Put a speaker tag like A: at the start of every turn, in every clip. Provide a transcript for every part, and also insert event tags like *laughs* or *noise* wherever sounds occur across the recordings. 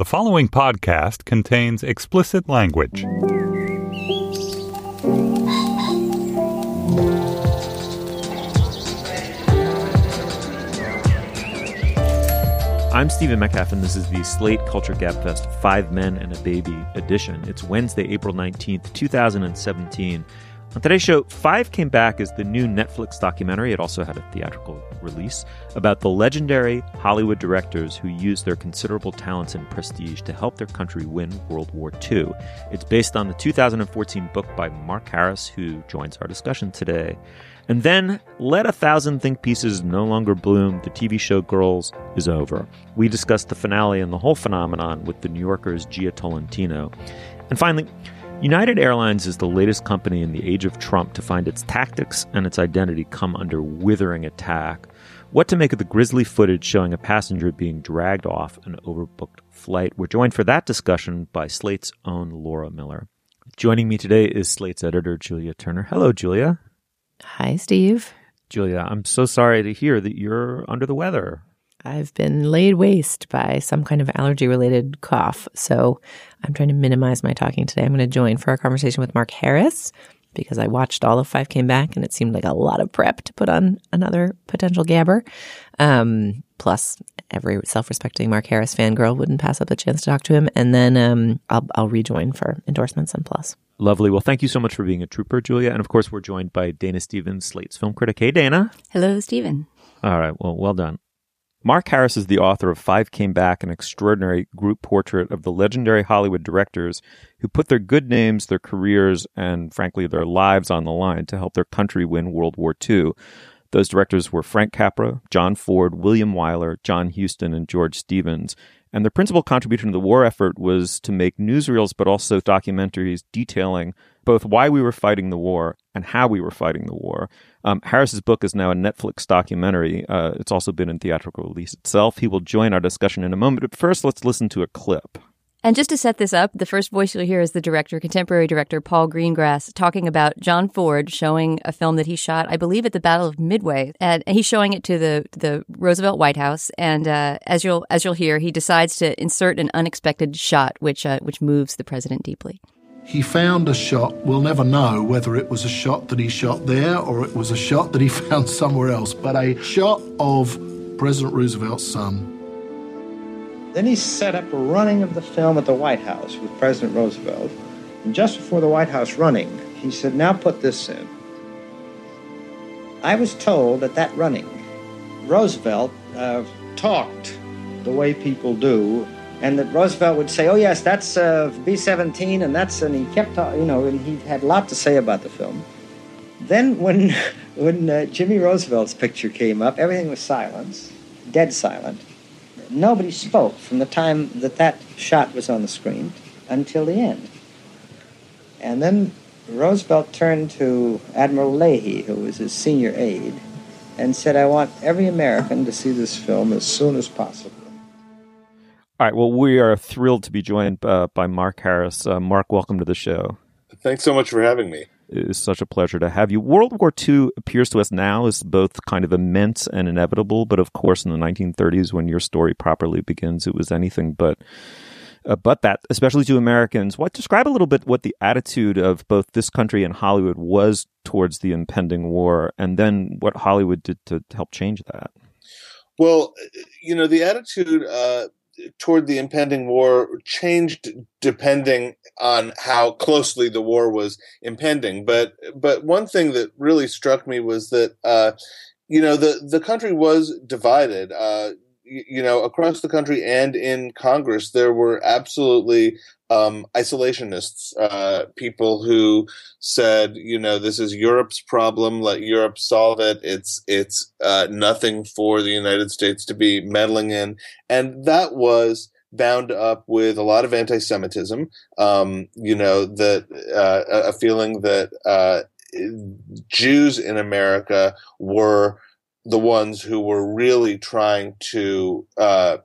A: The following podcast contains explicit language.
B: I'm Stephen Metcalf, and this is the Slate Culture Gabfest Five Men and a Baby edition. It's Wednesday, April 19th, 2017. On today's show, Five came back as the new Netflix documentary. It also had a theatrical release about the legendary Hollywood directors who used their considerable talents and prestige to help their country win World War II. It's based on the 2014 book by Mark Harris, who joins our discussion today. And then, Let a Thousand Think Pieces No Longer Bloom, the TV show Girls, is over. We discussed the finale and the whole phenomenon with the New Yorker's Gia Tolentino. And finally, United Airlines is the latest company in the age of Trump to find its tactics and its identity come under withering attack. What to make of the grisly footage showing a passenger being dragged off an overbooked flight? We're joined for that discussion by Slate's own Laura Miller. Joining me today is Slate's editor, Julia Turner. Hello, Julia.
C: Hi, Steve.
B: Julia, I'm so sorry to hear that you're under the weather.
C: I've been laid waste by some kind of allergy related cough. So I'm trying to minimize my talking today. I'm going to join for our conversation with Mark Harris because I watched all of Five Came Back and it seemed like a lot of prep to put on another potential gabber. Um, plus, every self respecting Mark Harris fangirl wouldn't pass up the chance to talk to him. And then um, I'll, I'll rejoin for endorsements and plus.
B: Lovely. Well, thank you so much for being a trooper, Julia. And of course, we're joined by Dana Stevens, Slate's film critic. Hey, Dana.
D: Hello, Stephen.
B: All right. Well, well done. Mark Harris is the author of Five Came Back, an extraordinary group portrait of the legendary Hollywood directors who put their good names, their careers, and frankly, their lives on the line to help their country win World War II. Those directors were Frank Capra, John Ford, William Wyler, John Huston, and George Stevens. And their principal contribution to the war effort was to make newsreels, but also documentaries detailing both why we were fighting the war and how we were fighting the war. Um, Harris's book is now a Netflix documentary. Uh, it's also been in theatrical release itself. He will join our discussion in a moment. But first, let's listen to a clip.
D: And just to set this up, the first voice you'll hear is the director, contemporary director Paul Greengrass, talking about John Ford showing a film that he shot, I believe, at the Battle of Midway, and he's showing it to the the Roosevelt White House. And uh, as you'll as you'll hear, he decides to insert an unexpected shot, which uh, which moves the president deeply.
E: He found a shot. We'll never know whether it was a shot that he shot there or it was a shot that he *laughs* found somewhere else, but a shot of President Roosevelt's son
F: then he set up a running of the film at the White House with President Roosevelt. And just before the White House running, he said, Now put this in. I was told at that running, Roosevelt uh, talked the way people do, and that Roosevelt would say, "Oh yes, that's uh, B-17," and that's, and he kept, you know, and he had a lot to say about the film. Then when *laughs* when uh, Jimmy Roosevelt's picture came up, everything was silence, dead silent nobody spoke from the time that that shot was on the screen until the end. And then Roosevelt turned to Admiral Leahy, who was his senior aide, and said, I want every American to see this film as soon as possible.
B: All right. Well, we are thrilled to be joined uh, by Mark Harris. Uh, Mark, welcome to the show.
G: Thanks so much for having me.
B: It is such a pleasure to have you. World War II appears to us now as both kind of immense and inevitable, but of course, in the 1930s, when your story properly begins, it was anything but. Uh, but that, especially to Americans, what describe a little bit what the attitude of both this country and Hollywood was towards the impending war, and then what Hollywood did to help change that.
G: Well, you know, the attitude uh, toward the impending war changed depending on how closely the war was impending. But but one thing that really struck me was that uh, you know the the country was divided. Uh, you know, across the country and in Congress, there were absolutely um, isolationists, uh, people who said, you know, this is Europe's problem. Let Europe solve it. It's it's uh, nothing for the United States to be meddling in, and that was bound up with a lot of anti-Semitism. Um, you know, that uh, a feeling that uh, Jews in America were the ones who were really trying to uh,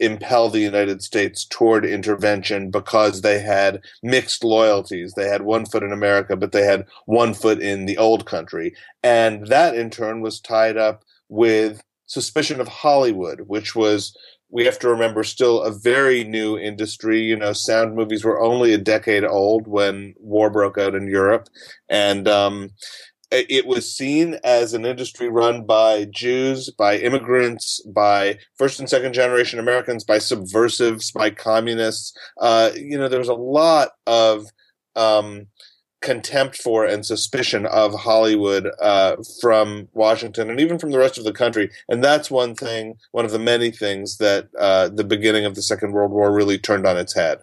G: impel the United States toward intervention because they had mixed loyalties. They had one foot in America, but they had one foot in the old country. And that in turn was tied up with suspicion of Hollywood, which was we have to remember still a very new industry. You know, sound movies were only a decade old when war broke out in Europe, and um, it was seen as an industry run by Jews, by immigrants, by first and second generation Americans, by subversives, by communists. Uh, you know, there was a lot of um, contempt for and suspicion of Hollywood uh, from Washington and even from the rest of the country. And that's one thing, one of the many things that uh, the beginning of the Second World War really turned on its head.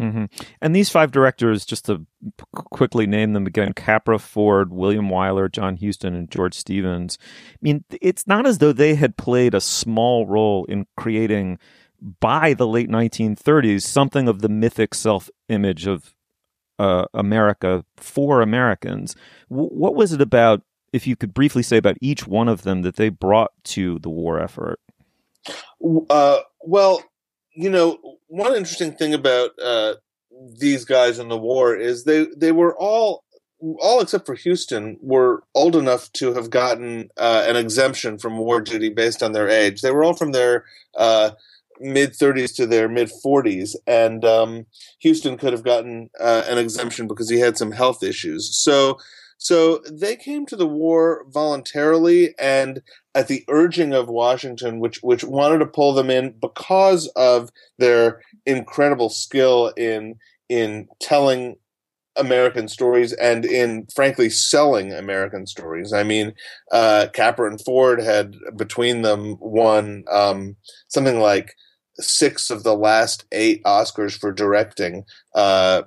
B: Mm-hmm. And these five directors, just to quickly name them again Capra, Ford, William Wyler, John Huston, and George Stevens. I mean, it's not as though they had played a small role in creating, by the late 1930s, something of the mythic self image of uh, America for Americans. W- what was it about, if you could briefly say about each one of them, that they brought to the war effort?
G: Uh, well, you know, one interesting thing about uh, these guys in the war is they they were all all except for Huston were old enough to have gotten uh, an exemption from war duty based on their age. They were all from their uh, mid 30s to their mid 40s, and um, Huston could have gotten uh, an exemption because he had some health issues. So so they came to the war voluntarily and at the urging of Washington, which which wanted to pull them in because of their incredible skill in in telling American stories and in frankly selling American stories. I mean, uh, Capra and Ford had between them won um, something like six of the last eight Oscars for directing. Uh,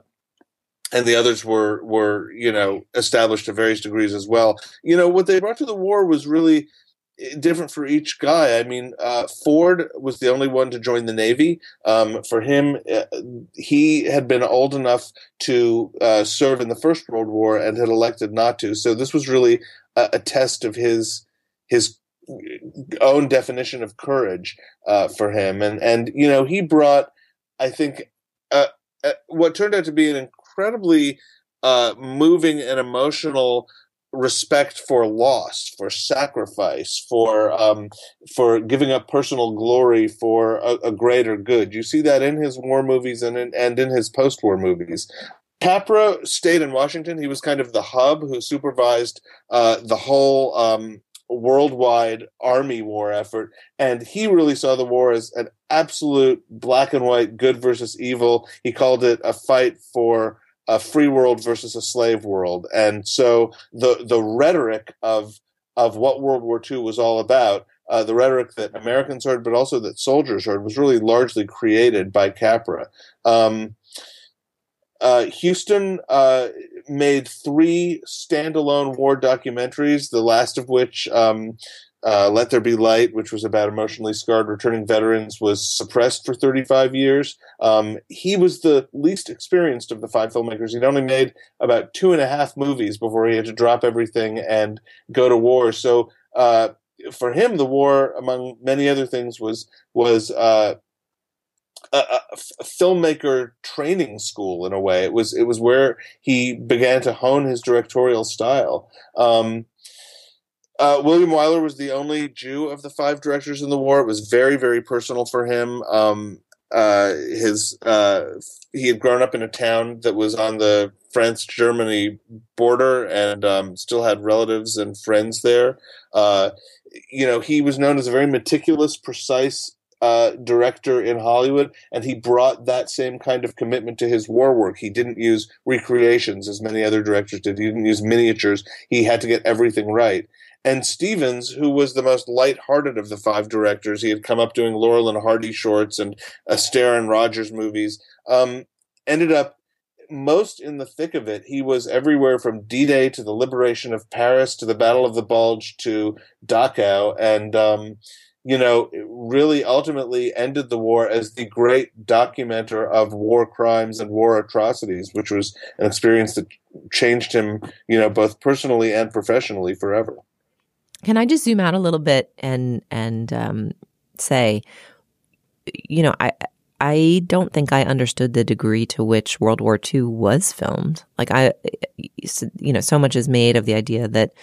G: and the others were were you know established to various degrees as well. You know what they brought to the war was really different for each guy. I mean, uh, Ford was the only one to join the Navy. Um, for him, uh, he had been old enough to uh, serve in the First World War and had elected not to. So this was really a, a test of his his own definition of courage uh, for him. And and you know he brought, I think. Uh, uh, what turned out to be an incredibly moving and emotional respect for loss, for sacrifice, for um, for giving up personal glory for a, a, greater good. You see that in his war movies and in, and in his post-war movies. Capra stayed in Washington. He was kind of the hub who supervised uh, the whole um, worldwide army war effort, and he really saw the war as an absolute black and white good versus evil. He called it a fight for a free world versus a slave world. And so the the rhetoric of of what World War II was all about, uh, the rhetoric that Americans heard, but also that soldiers heard, was really largely created by Capra. Um, uh, Huston uh, made three standalone war documentaries, the last of which um, uh, Let There Be Light, which was about emotionally scarred returning veterans, was suppressed for 35 years. Um, he was the least experienced of the five filmmakers. He'd only made about two and a half movies before he had to drop everything and go to war. So uh, for him, the war, among many other things, was was uh, a, a filmmaker training school in a way. It was it was where he began to hone his directorial style. Um, uh, William Wyler was the only Jew of the five directors in the war. It was very, very personal for him. Um, uh, his uh, he had grown up in a town that was on the France Germany border and um, still had relatives and friends there. Uh, you know, he was known as a very meticulous, precise uh, director in Hollywood, and he brought that same kind of commitment to his war work. He didn't use recreations as many other directors did. He didn't use miniatures. He had to get everything right. And Stevens, who was the most light-hearted of the five directors, he had come up doing Laurel and Hardy shorts and Astaire and Rogers movies, um, ended up most in the thick of it. He was everywhere from D-Day to the liberation of Paris to the Battle of the Bulge to Dachau, and um, you know, really ultimately ended the war as the great documenter of war crimes and war atrocities, which was an experience that changed him, you know, both personally and professionally forever.
C: Can I just zoom out a little bit and and um, say, you know, I I don't think I understood the degree to which World War II was filmed. Like I, you know, so much is made of the idea that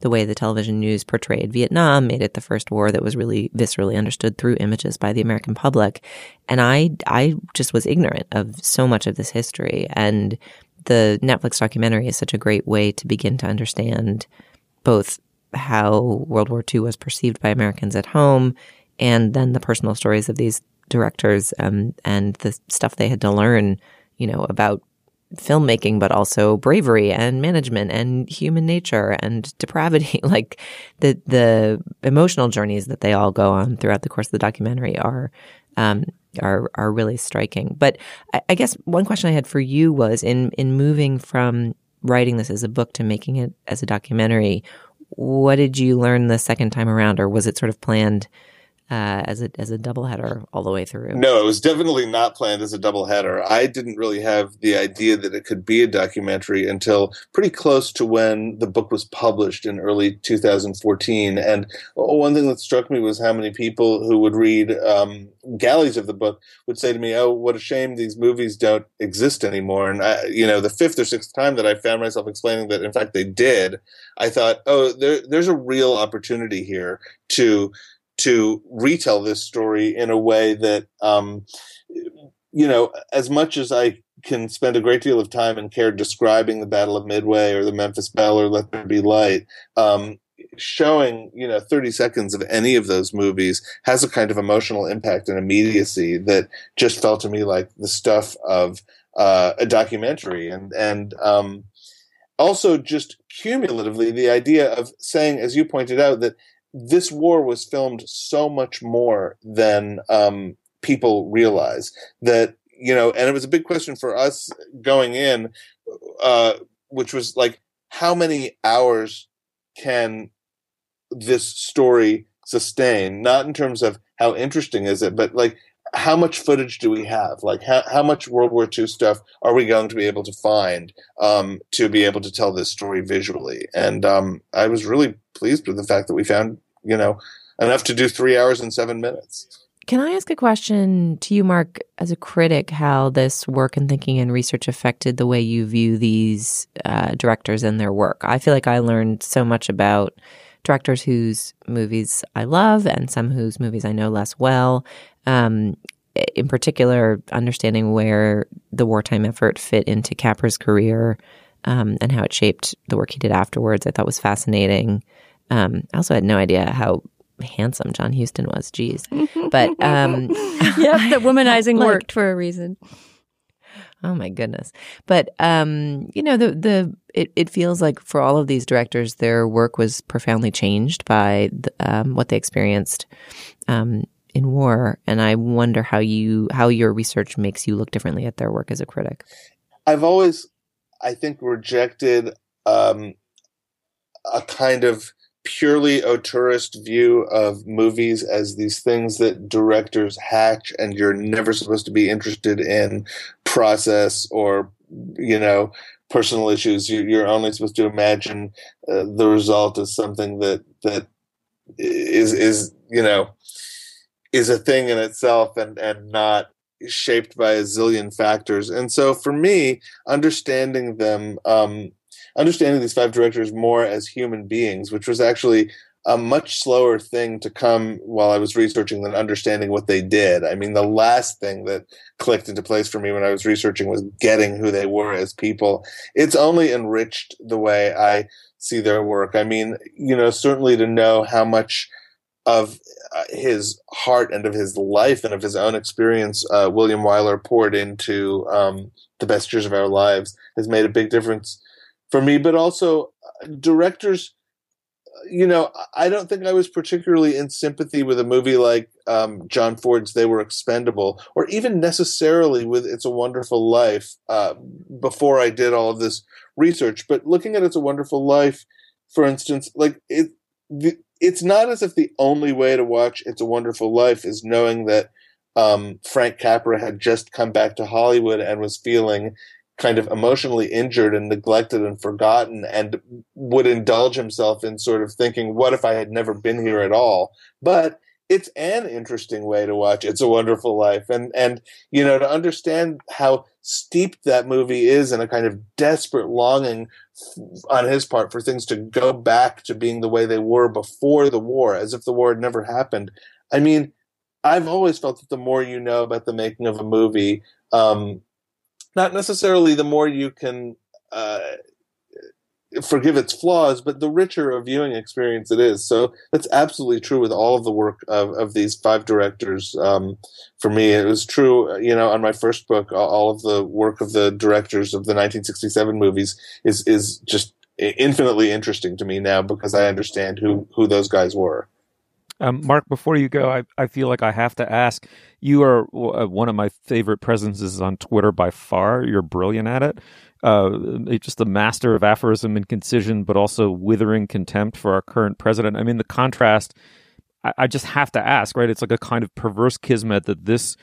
C: the way the television news portrayed Vietnam made it the first war that was really viscerally understood through images by the American public, and I I just was ignorant of so much of this history. And the Netflix documentary is such a great way to begin to understand both how World War II was perceived by Americans at home, and then the personal stories of these directors um, and the stuff they had to learn, you know, about filmmaking, but also bravery and management and human nature and depravity. *laughs* like the the emotional journeys that they all go on throughout the course of the documentary are um, are are really striking. But I, I guess one question I had for you was in in moving from writing this as a book to making it as a documentary what did you learn the second time around, or was it sort of planned uh, as a as a doubleheader all the way through?
G: No, it was definitely not planned as a doubleheader. I didn't really have the idea that it could be a documentary until pretty close to when the book was published in early 2014. And one thing that struck me was how many people who would read um, galleys of the book would say to me, "Oh, what a shame these movies don't exist anymore." And I, you know, the fifth or sixth time that I found myself explaining that, in fact, they did, I thought, "Oh, there, there's a real opportunity here to." To retell this story in a way that, um, you know, as much as I can spend a great deal of time and care describing the Battle of Midway or the Memphis Belle or Let There Be Light, um, showing you know 30 seconds of any of those movies has a kind of emotional impact and immediacy that just felt to me like the stuff of uh, a documentary. And and um, also just cumulatively the idea of saying as you pointed out that this war was filmed so much more than um, people realize that you know and it was a big question for us going in uh, which was like how many hours can this story sustain? Not in terms of how interesting is it but like how much footage do we have like how, how much world war ii stuff are we going to be able to find um, to be able to tell this story visually and um, i was really pleased with the fact that we found you know enough to do three hours and seven minutes
C: can I ask a question to you, Mark, as a critic, how this work and thinking and research affected the way you view these uh, directors and their work? I feel like I learned so much about directors whose movies I love and some whose movies I know less well. Um, in particular, understanding where the wartime effort fit into Capra's career um, and how it shaped the work he did afterwards, I thought was fascinating. Um, I also had no idea how handsome John Huston was. Jeez, but um, *laughs*
D: yeah, the *laughs* womanizing like, worked for a reason.
C: Oh my goodness! But um, you know, the the it, it feels like for all of these directors, their work was profoundly changed by the, um, what they experienced um, in war, and I wonder how you how your research makes you look differently at their work as a critic.
G: I've always, I think, rejected um, a kind of purely auteurist view of movies as these things that directors hatch and you're never supposed to be interested in process or you know personal issues you, are only supposed to imagine uh, the result as something that that is is you know is a thing in itself and and not shaped by a zillion factors. And so for me, understanding them, um, understanding these five directors more as human beings, which was actually a much slower thing to come while I was researching than understanding what they did. I mean, the last thing that clicked into place for me when I was researching was getting who they were as people. It's only enriched the way I see their work. I mean, you know, certainly to know how much of uh, his heart and of his life and of his own experience uh, William Wyler poured into um, the best years of our lives has made a big difference for me. But also, uh, directors you know, I don't think I was particularly in sympathy with a movie like um, John Ford's They Were Expendable, or even necessarily with It's a Wonderful Life uh, before I did all of this research. But looking at It's a Wonderful Life, for instance, like it, the, it's not as if the only way to watch It's a Wonderful Life is knowing that um, Frank Capra had just come back to Hollywood and was feeling kind of emotionally injured and neglected and forgotten and would indulge himself in sort of thinking, what if I had never been here at all? But it's an interesting way to watch It's a Wonderful Life. And, and, you know, to understand how steeped that movie is in a kind of desperate longing on his part for things to go back to being the way they were before the war, as if the war had never happened. I mean, I've always felt that the more you know about the making of a movie, um, not necessarily the more you can uh, forgive its flaws, but the richer a viewing experience it is. So that's absolutely true with all of the work of, of these five directors. Um, for me, it was true, you know, on my first book, all of the work of the directors of the 1967 movies is is just infinitely interesting to me now because I understand who who those guys were.
B: Um, Mark, before you go, I, I feel like I have to ask. You are uh, one of my favorite presences on Twitter by far. You're brilliant at it. Uh, just a master of aphorism and concision, but also withering contempt for our current president. I mean, the contrast. I, I just have to ask, right? It's like a kind of perverse kismet that this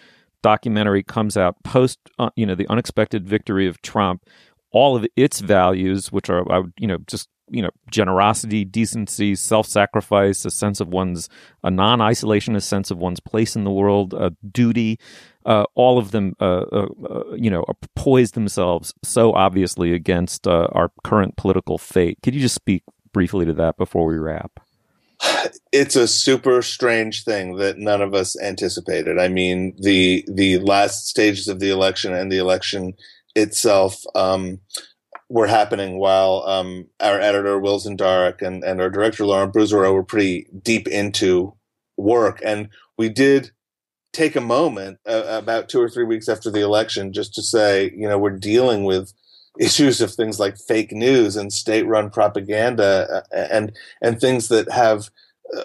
B: documentary comes out post, uh, you know, the unexpected victory of Trump. All of its values, which are, you know, just you know generosity decency self-sacrifice a sense of one's a non-isolationist sense of one's place in the world a duty uh, all of them uh, uh, uh you know poise themselves so obviously against uh, our current political fate. Could you just speak briefly to that before we wrap?
G: It's a super strange thing that none of us anticipated. I mean the the last stages of the election and the election itself um, were happening while um, our editor Will Znidaric and, and our director Laurent Bouzereau were pretty deep into work, and we did take a moment uh, about two or three weeks after the election just to say, you know, we're dealing with *laughs* issues of things like fake news and state-run propaganda uh, and and things that have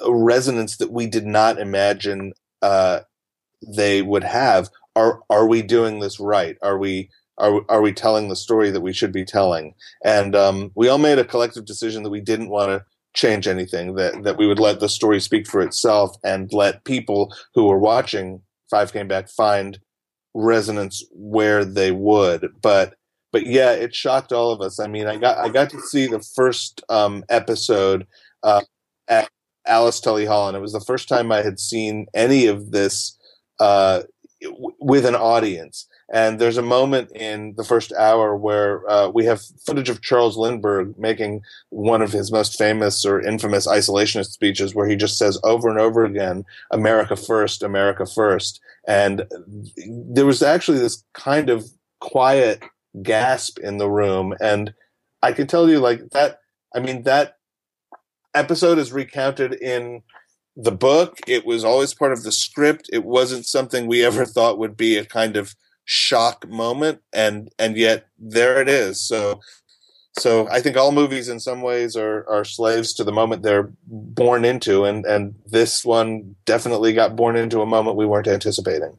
G: a resonance that we did not imagine uh, they would have. Are are we doing this right? Are we are are we telling the story that we should be telling? And um, we all made a collective decision that we didn't want to change anything. That that we would let the story speak for itself and let people who were watching Five Came Back find resonance where they would. But but yeah, it shocked all of us. I mean, I got I got to see the first um, episode uh, at Alice Tully Hall, and it was the first time I had seen any of this uh, w- with an audience. And there's a moment in the first hour where uh, we have footage of Charles Lindbergh making one of his most famous or infamous isolationist speeches, where he just says over and over again, America first, America first. And there was actually this kind of quiet gasp in the room. And I can tell you, like, that, I mean, that episode is recounted in the book. It was always part of the script. It wasn't something we ever thought would be a kind of shock moment and and yet there it is. So so i think all movies in some ways are are slaves to the moment they're born into and and this one definitely got born into a moment we weren't anticipating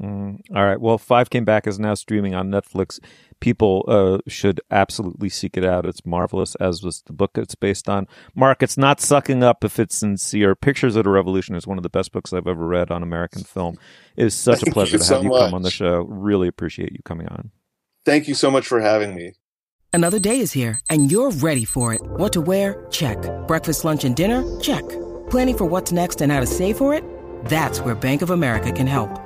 B: mm, all right well five came back is now streaming on netflix people uh, should absolutely seek it out. It's marvelous, as was the book it's based on. Mark, it's not sucking up if it's sincere. Pictures of a Revolution is one of the best books I've ever read on American film. It is such Thank a pleasure to have so you much. come on the show. Really appreciate you coming on.
G: Thank you so much for having me.
H: Another day is here, and you're ready for it. What to wear? Check. Breakfast, lunch, and dinner? Check. Planning for what's next and how to save for it? That's where Bank of America can help.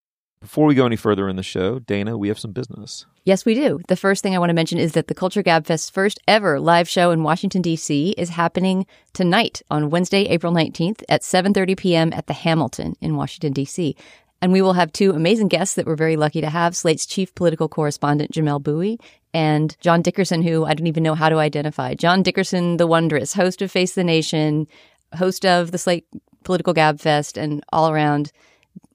B: Before we go any further in the show, Dana, we have some business.
D: Yes, we do. The first thing I want to mention is that the Culture Gabfest's first ever live show in Washington D.C. is happening tonight on Wednesday, April 19th at 7:30 p.m. at the Hamilton in Washington D.C. And we will have two amazing guests that we're very lucky to have Slate's chief political correspondent, Jamelle Bouie, and John Dickerson, who I don't even know how to identify. John Dickerson, the wondrous host of Face the Nation, host of the Slate Political Gabfest, and all around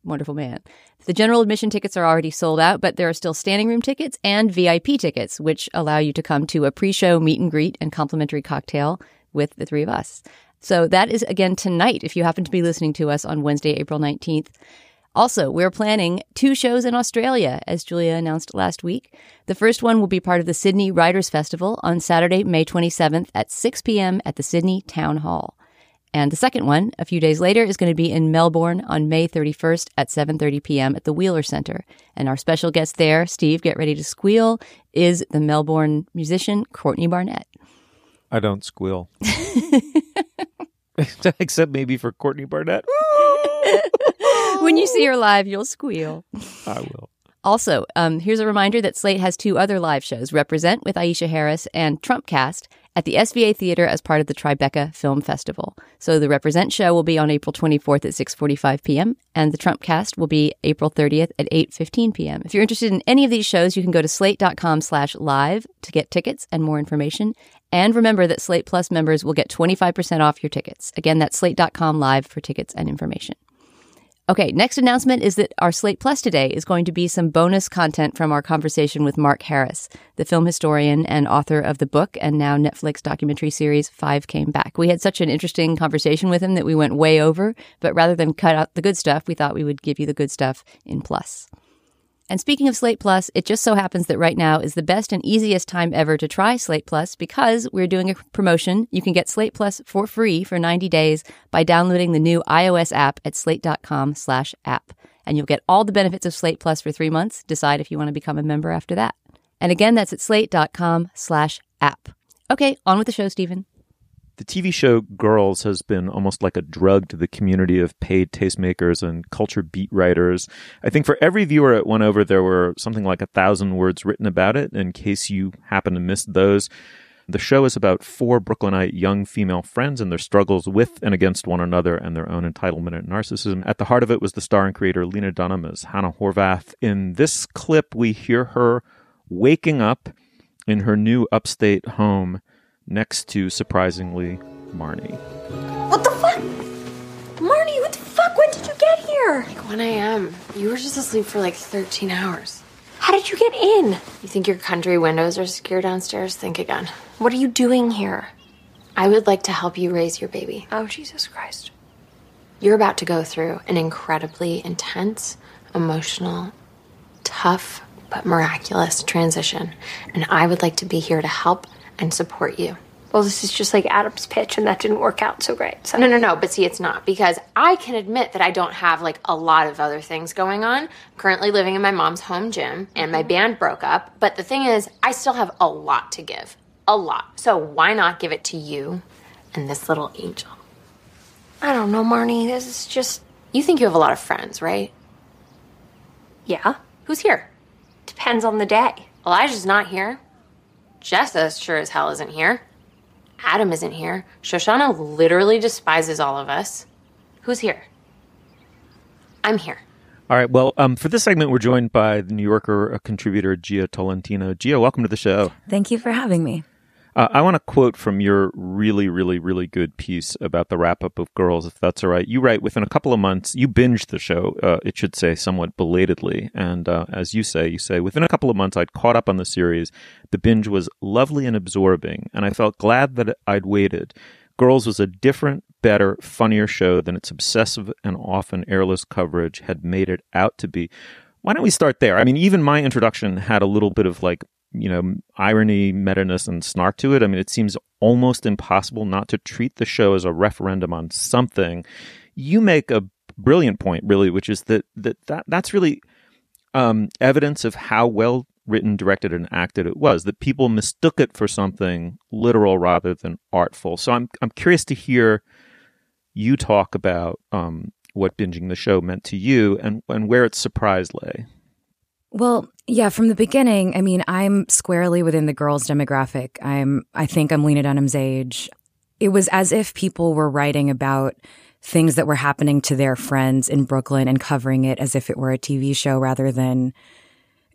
D: wonderful man. The general admission tickets are already sold out, but there are still standing room tickets and VIP tickets, which allow you to come to a pre show meet and greet and complimentary cocktail with the three of us. So that is again tonight if you happen to be listening to us on Wednesday, April 19th. Also, we're planning two shows in Australia, as Julia announced last week. The first one will be part of the Sydney Writers Festival on Saturday, May 27th at 6 p.m. at the Sydney Town Hall. And the second one, a few days later, is going to be in Melbourne on May 31st at 7:30 p.m. at the Wheeler Center. And our special guest there, Steve, get ready to squeal, is the Melbourne musician Courtney Barnett.
B: I don't squeal. *laughs* *laughs* Except maybe for Courtney Barnett. *laughs*
D: when you see her live, you'll squeal.
B: I will.
D: Also, um, here's a reminder that Slate has two other live shows Represent with Aisha Harris and Trumpcast at the SVA Theater as part of the Tribeca Film Festival. So the Represent show will be on April 24th at 6:45 p.m. and the Trumpcast will be April 30th at 8:15 p.m. If you're interested in any of these shows, you can go to slate.com/live to get tickets and more information. And remember that Slate Plus members will get 25% off your tickets. Again, that's slate.com live for tickets and information. Okay, next announcement is that our Slate Plus today is going to be some bonus content from our conversation with Mark Harris, the film historian and author of the book and now Netflix documentary series Five Came Back. We had such an interesting conversation with him that we went way over, but rather than cut out the good stuff, we thought we would give you the good stuff in Plus. And speaking of Slate Plus, it just so happens that right now is the best and easiest time ever to try Slate Plus because we're doing a promotion. You can get Slate Plus for free for 90 days by downloading the new iOS app at slate.com slash app. And you'll get all the benefits of Slate Plus for three months. Decide if you want to become a member after that. And again, that's at slate.com slash app. Okay, on with the show, Stephen.
B: The TV show Girls has been almost like a drug to the community of paid tastemakers and culture beat writers. I think for every viewer it went over, there were something like a thousand words written about it. In case you happen to miss those, the show is about four Brooklynite young female friends and their struggles with and against one another and their own entitlement and narcissism. At the heart of it was the star and creator Lena Dunham as Hannah Horvath. In this clip, we hear her waking up in her new upstate home next to, surprisingly, Marnie.
I: What the fuck? Marnie, what the fuck? When did you get here?
J: Like 1 a.m. You were just asleep for like 13 hours.
I: How did you get in?
J: You think your country windows are secure downstairs? Think again.
I: What are you doing here?
J: I would like to help you raise your baby.
I: Oh, Jesus Christ.
J: You're about to go through an incredibly intense, emotional, tough, but miraculous transition. And I would like to be here to help and support you.
I: Well, this is just like Adam's pitch, and that didn't work out so great. So.
J: No, no, no. But see, it's not because I can admit that I don't have like a lot of other things going on. I'm currently living in my mom's home gym, and my mm-hmm. band broke up. But the thing is, I still have a lot to give. A lot. So why not give it to you and this little angel?
I: I don't know, Marnie. This is just.
J: You think you have a lot of friends, right?
I: Yeah.
J: Who's here?
I: Depends on the day.
J: Elijah's not here. Jessa sure as hell isn't here. Adam isn't here. Shoshana literally despises all of us. Who's here? I'm here.
B: All right. Well, um, for this segment, we're joined by the New Yorker uh, contributor Gia Tolentino. Gia, welcome to the show.
K: Thank you for having me.
B: Uh, I want to quote from your really, really, really good piece about the wrap up of Girls, if that's all right. You write within a couple of months, you binged the show, uh, it should say somewhat belatedly. And uh, as you say, you say, within a couple of months, I'd caught up on the series. The binge was lovely and absorbing, and I felt glad that I'd waited. Girls was a different, better, funnier show than its obsessive and often airless coverage had made it out to be. Why don't we start there? I mean, even my introduction had a little bit of like you know irony, meta-ness, and snark to it. I mean, it seems almost impossible not to treat the show as a referendum on something. You make a brilliant point, really, which is that that, that that's really um, evidence of how well written, directed, and acted it was. That people mistook it for something literal rather than artful. So I'm I'm curious to hear you talk about um, what binging the show meant to you and and where its surprise lay.
K: Well, yeah, from the beginning, I mean, I'm squarely within the girls demographic. I'm I think I'm Lena Dunham's age. It was as if people were writing about things that were happening to their friends in Brooklyn and covering it as if it were a TV show rather than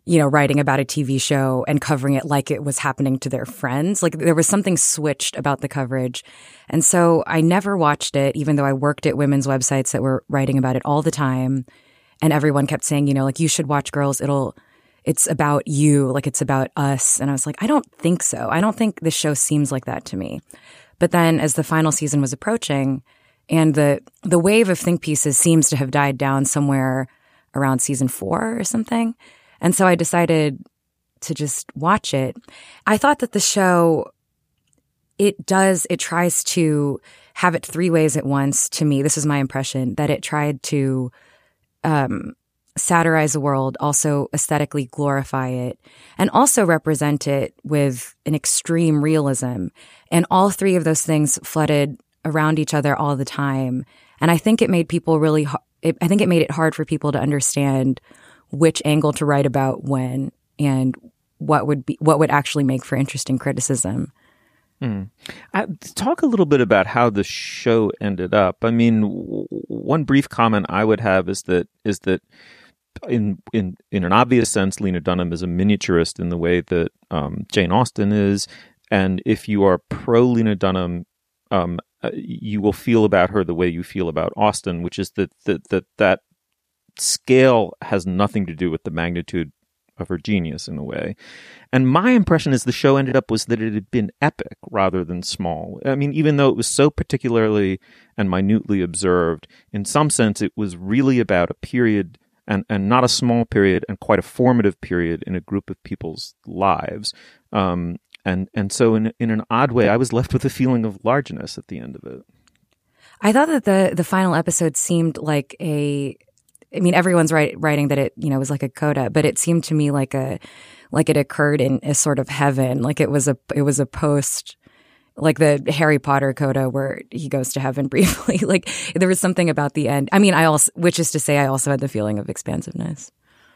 K: you know, writing about a TV show and covering it like it was happening to their friends. Like there was something switched about the coverage. And so I never watched it, even though I worked at women's websites that were writing about it all the time. And everyone kept saying, you know, like you should watch girls. It'll, it's about you. Like it's about us. And I was like, I don't think so. I don't think this show seems like that to me. But then as the final season was approaching and the, the wave of think pieces seems to have died down somewhere around season four or something and so I decided to just watch it. I thought that the show, it does, it tries to have it three ways at once to me. This is my impression that it tried to, um, satirize the world, also aesthetically glorify it, and also represent it with an extreme realism. And all three of those things flooded around each other all the time. And I think it made people really, it, I think it made it hard for people to understand which angle to write about when and what would be what would actually make for interesting criticism.
B: Mm. I, talk a little bit about how the show ended up. I mean, w- one brief comment I would have is that is that in in in an obvious sense, Lena Dunham is a miniaturist in the way that um, Jane Austen is, and if you are pro Lena Dunham, um, uh, you will feel about her the way you feel about Austen, which is that that that that scale has nothing to do with the magnitude of her genius in a way. And my impression as the show ended up was that it had been epic rather than small. I mean, even though it was so particularly and minutely observed, in some sense it was really about a period and, and not a small period and quite a formative period in a group of people's lives. Um, and, and so in, in an odd way, I was left with a feeling of largeness at the end of it.
K: I thought that the, the final episode seemed like a I mean, everyone's write, writing that it, you know, was like a coda, but it seemed to me like a, like it occurred in a sort of heaven. Like it was a, it was a post, like the Harry Potter coda where he goes to heaven *laughs* briefly. like there was something about the end. I mean, I also, which is to say, I also had the feeling of expansiveness.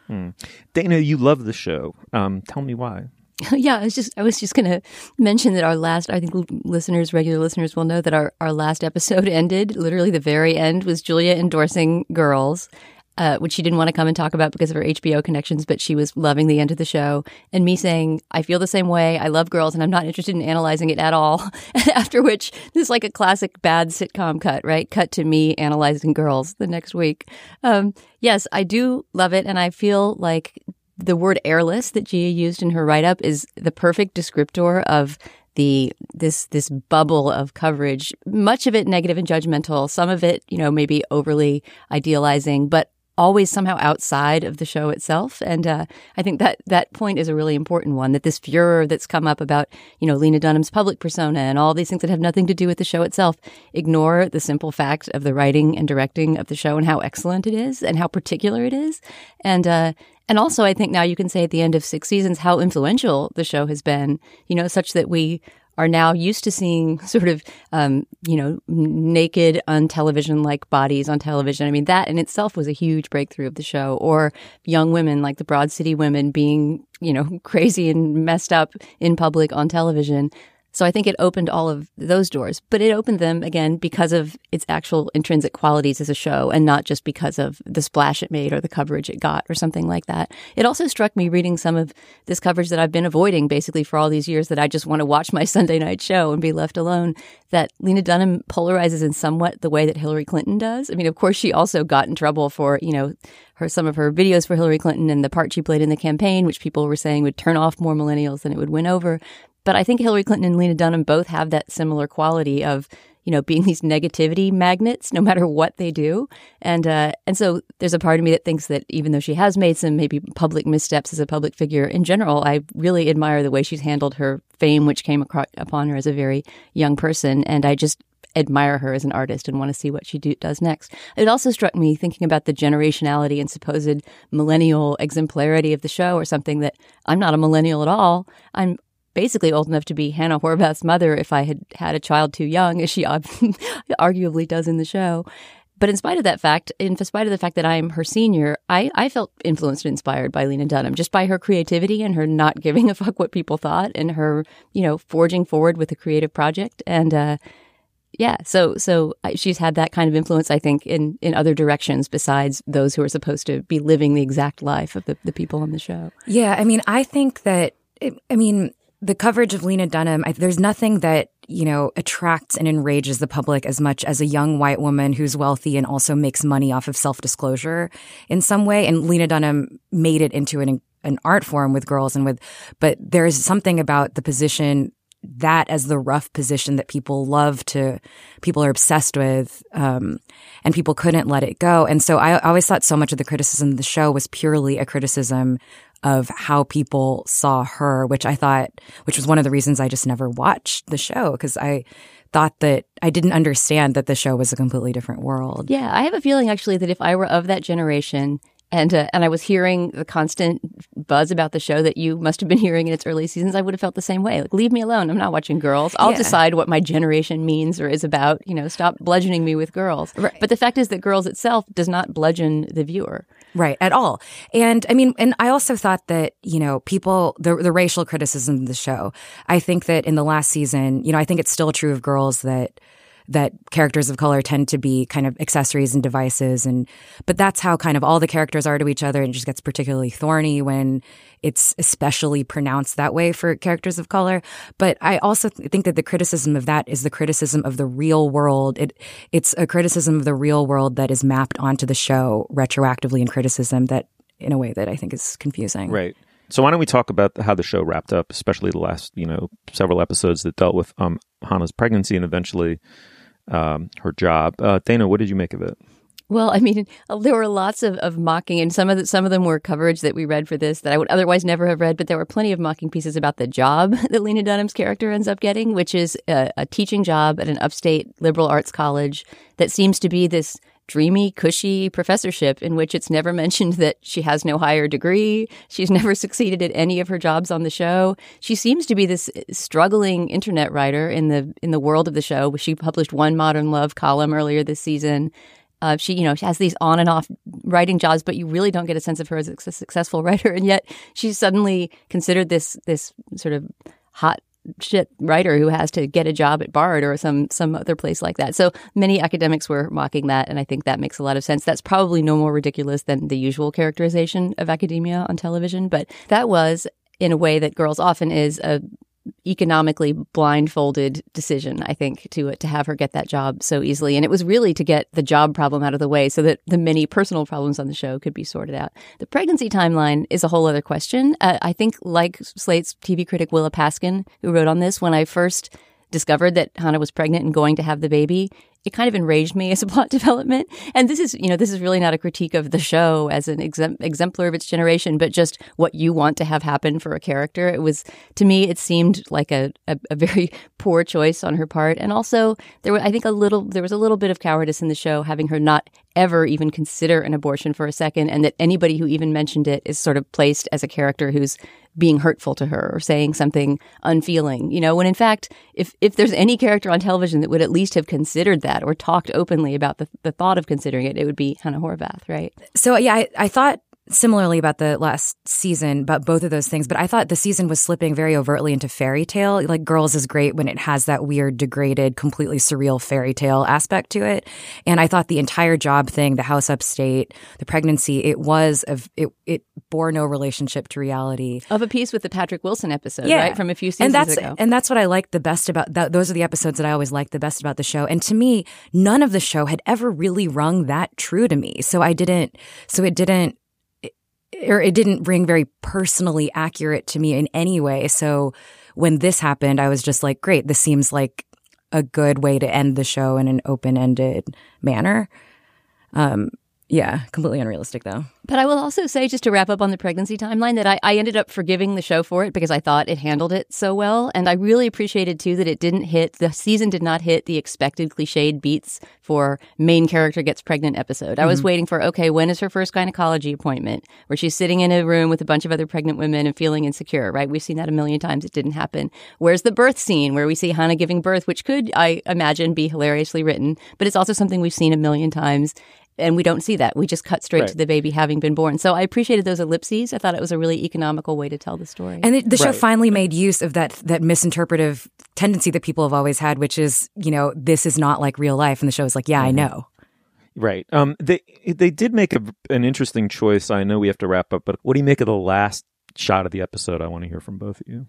B: Hmm. Dana, you love the show. Um, tell me why. *laughs*
D: yeah, I was just I was just going to mention that our last I think listeners, regular listeners will know that our our last episode *laughs* ended literally the very end was Julia endorsing girls uh, which she didn't want to come and talk about because of her HBO connections, but she was loving the end of the show. And me saying, I feel the same way. I love girls and I'm not interested in analyzing it at all. *laughs* After which, this is like a classic bad sitcom cut, right? Cut to me analyzing girls the next week. Um, yes, I do love it. And I feel like the word airless that Gia used in her write up is the perfect descriptor of the this this bubble of coverage much of it negative and judgmental some of it you know maybe overly idealizing but always somehow outside of the show itself. And uh, I think that that point is a really important one. That this furor that's come up about you know Lena Dunham's public persona and all these things that have nothing to do with the show itself ignore the simple fact of the writing and directing of the show and how excellent it is and how particular it is. And uh, and also, I think now you can say at the end of six seasons how influential the show has been. You know, such that we are now used to seeing *laughs* sort of, um, you know, naked on television like bodies on television. I mean, that in itself was a huge breakthrough of the show. Or young women like the Broad City women being, you know, *laughs* crazy and messed up in public on television. So I think it opened all of those doors, but it opened them again because of its actual intrinsic qualities as a show and not just because of the splash it made or the coverage it got or something like that. It also struck me reading some of this coverage that I've been avoiding basically for all these years that I just want to watch my *laughs* Sunday night show and be left alone that Lena Dunham polarizes in somewhat the way that Hillary Clinton does. I mean, of course, she also got in trouble for, you know, her some of her videos for Hillary Clinton and the part she played in the campaign, which people were saying would turn off more millennials than it would win over. But I think Hillary Clinton and Lena Dunham both have that similar quality of, you know, being these negativity magnets no matter what they do. And uh, and so there's a part of me that thinks that even though she has made some maybe public missteps as a public figure in general, I really admire the way she's handled her fame, which came across, upon her as a very young person. And I just admire her as an artist and want to see what she do, does next. It also struck me thinking about the generationality and supposed millennial exemplarity of the show, or something that I'm not a millennial at all. I'm basically old enough to be Hannah Horvath's mother if I had had a child too young, as she *laughs* arguably does in the show. But in spite of that fact, in spite of the fact that I'm her senior, I, I felt influenced and inspired by Lena Dunham just by her creativity and her not giving a *laughs* fuck what people thought and her, you know, forging forward with a creative project. And, uh, yeah, so so she's had that kind of influence, I think, in in other directions besides those who are supposed to be living the exact life of the, the people on the show.
K: Yeah, I mean, I think that I mean the coverage of Lena Dunham. I, there's nothing that you know attracts and enrages the public as much as a young white woman who's wealthy and also makes money off of self disclosure in some way. And Lena Dunham made it into an an art form with girls and with, but there's something about the position that as the rough position that people love to, people are obsessed with, um, and people couldn't let it go. And so I always thought so much of the criticism of the show was purely a criticism of how people saw her, which I thought, which was one of the reasons I just never watched the show because I thought that I didn't understand that the show was a completely different world.
D: Yeah, I have a feeling actually that if I were of that generation and uh, and I was hearing the constant buzz about the show that you must have been *laughs* hearing in its early seasons. I would have felt the same way. Like, leave me alone. I'm not watching girls. I'll yeah. decide what my generation means or is about. You know, stop bludgeoning me with girls. Right. But the fact is that girls itself does not bludgeon the viewer.
K: Right, at all. And I mean, and I also thought that, you know, people, the, the racial criticism of the show, I think that in the last season, you know, I think it's still true of girls that that characters of color tend to be kind of accessories and devices. And but that's how kind of all the characters are to each other. And it just gets particularly thorny when it's especially pronounced that way for characters of color. But i also think that the criticism of that is the criticism of the real world. It it's a criticism of the real world that is mapped onto the show retroactively in criticism that in a way that i think is confusing.
B: Right. So why don't we talk about how the show wrapped up, especially the last, you know, several episodes that dealt with um, Hannah's pregnancy and eventually um, her job. Uh, Dana, what did you make of it?
D: Well, I mean, *laughs* there were lots of, of mocking, and some of the, some of them were coverage that we read for this that I would otherwise never have read. But there were plenty of mocking pieces about the job *laughs* that Lena Dunham's character ends up getting, which is a, a teaching job at an upstate liberal arts college that seems to be this dreamy, cushy professorship in which it's never *laughs* mentioned that she has no higher degree. She's never *laughs* succeeded at any of her jobs on the show. She seems to be this struggling internet writer in the in the world of the show. She published one Modern Love column earlier this season. Uh, she, you know, she has these on and off writing jobs, but you really don't get a sense of her as a successful *laughs* writer. And yet, she's suddenly considered this this sort of hot shit writer who has to get a job at Bard or some some other place like that. So many academics were mocking that, and I think that makes a lot of sense. That's probably no more ridiculous than the usual characterization of academia on television, but that was in a way that girls often is a economically blindfolded decision, I think, to to have her get that job so easily. And it was really to get the job problem out of the way so that the many personal problems on the show could be sorted out. The pregnancy timeline is a whole other question. Uh, I think, like Slate's TV critic Willa Paskin, who wrote on this, when I first discovered that Hannah was pregnant and going to have the baby, it kind of enraged me as a *laughs* plot development. And this is, you know, this is really not a critique of the show as an exemp- exemplar of its generation, but just what you want to have happen for a character. It was, to me, it seemed like a, a, a very *laughs* poor choice on her part. And also, there was, I think, a little, there was a little bit of cowardice in the show having her not ever even consider an abortion for a second, and that anybody who even mentioned it is sort of placed as a character who's being hurtful to her or saying something unfeeling, you know, when in fact, if, if there's any character on television that would at least have considered that or talked openly about the, the thought of considering it, it would be Hannah Horvath, right?
K: So, yeah, I, I thought similarly about the last season, about both of those things. But I thought the season was slipping very overtly into fairy tale. Like Girls is great when it has that weird, degraded, completely surreal fairy tale aspect to it. And I thought the entire job thing, the house upstate, the pregnancy, it was of it. It bore no relationship to reality.
D: Of a piece with the Patrick Wilson episode, yeah. right from a few seasons
K: and that's,
D: ago.
K: And that's what I liked the best about that. Those are the episodes that I always liked the best about the show. And to me, none of the show had ever really rung that true to me. So I didn't. So it didn't or it didn't ring very personally accurate to me in any way. So when this happened, I was just like, great, this seems like a good way to end the show in an open ended manner. Um, yeah, completely unrealistic though.
D: But I will also say, just to wrap up on the pregnancy timeline, that I, I ended up forgiving the show for it because I thought it handled it so well. And I really appreciated too that it didn't hit, the season did not hit the expected cliched beats for main character gets pregnant episode. I was
L: Mhm.
D: waiting for, okay, when is her first gynecology appointment where she's sitting in a room with a bunch of other pregnant women and feeling insecure, right? We've seen that a million times. It didn't happen. Where's the birth scene where we see Hannah giving birth, which could, I imagine, be hilariously written, but it's also something we've seen a million times. And we don't see that. We just cut straight
K: Right.
D: to the baby having been born. So I appreciated those ellipses. I thought it was a really economical way to tell the story.
K: And the, the show finally made use of that that misinterpretive tendency that people have always had, which is, you know, this is not like real life. And the show is like, yeah, I know.
B: Right. Um. They they did make a, an interesting choice. I know we have to wrap up, but what do you make of the last shot of the episode? I want to hear from both of you.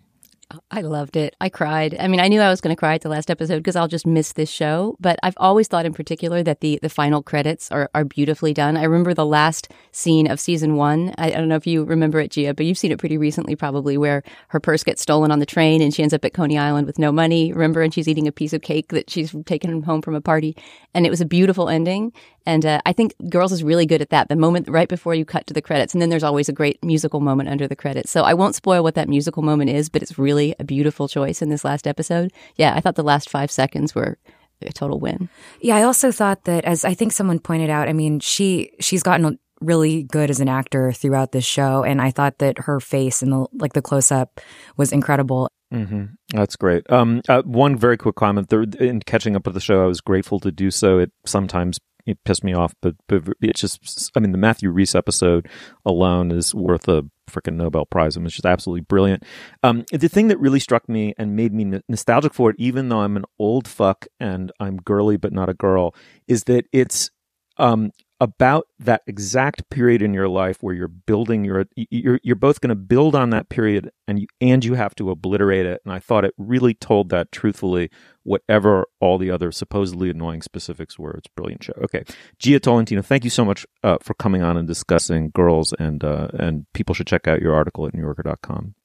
D: I loved it. I cried. I mean, I knew I was going to cry at the last episode because I'll just miss this show. But I've always thought, in particular, that the the final credits are are beautifully done. I remember the last scene of season one. I, I don't know if you remember it, Jia, but you've seen it pretty recently, probably, where her purse gets stolen on the train and she ends up at Coney Island with no money. Remember, and she's eating a piece of cake that she's taken home from a party, and it was a beautiful ending. And uh, I think Girls is really good at that. The moment right before you cut to the credits, and then there's always a great musical moment under the credits. So I won't spoil what that musical moment is, but it's really a beautiful choice in this last episode. Yeah, I thought the last five seconds were a total win.
K: Yeah, I also thought that as I think someone pointed out, I mean, she she's gotten really good as an actor throughout this show and I thought that her face and the like the close up was incredible.
B: hmm That's great. Um, uh, one very quick comment. There, in catching up with the show, I was grateful to do so. It sometimes it pissed me off, but, but it's just. I mean, the Matthew Rhys episode alone is worth a freaking Nobel Prize. I mean, it's just absolutely brilliant. Um, the thing that really struck me and made me nostalgic for it, even though I'm an old fuck and I'm girly but not a girl, is that it's um, about that exact period in your life where you're building your you're you're both going to build on that period and you and you have to obliterate it. And I thought it really told that truthfully whatever all the other supposedly annoying specifics were. It's brilliant show. Okay. Jia Tolentino thank you so much uh, for coming on and discussing girls and uh, and people should check out your article at newyorker.com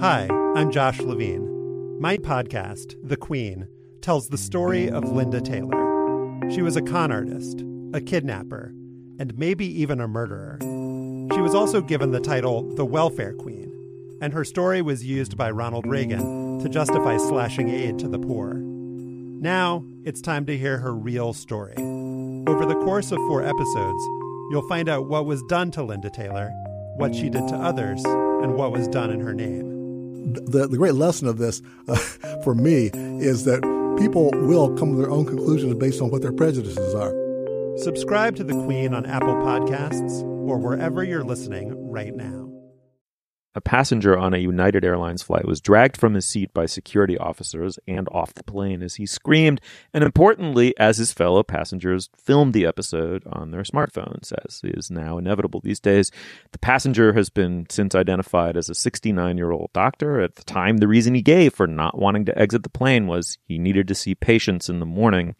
L: Hi, I'm Josh Levin. My podcast, The Queen, tells the story of Linda Taylor. She was a con artist, a kidnapper, and maybe even a murderer. She was also given the title the Welfare Queen, and her story was used by Ronald Reagan to justify slashing aid to the poor. Now, it's time to hear her real story. Over the course of four episodes, you'll find out what was done to Linda Taylor, what she did to others, and what was done in her name.
E: the, the great lesson of this uh, *laughs* for me is that people will come to their own conclusions based on what their prejudices are.
L: Subscribe to The Queen on Apple Podcasts or wherever you're listening right now.
B: A passenger on a United Airlines flight was dragged from his seat by security officers and off the plane as he screamed, and importantly, as his fellow passengers filmed the episode on their smartphones, as is now inevitable these days. The passenger has been since identified as a 69 year old doctor. At the time, the reason he gave for not wanting to exit the plane was he needed to see patients in the morning.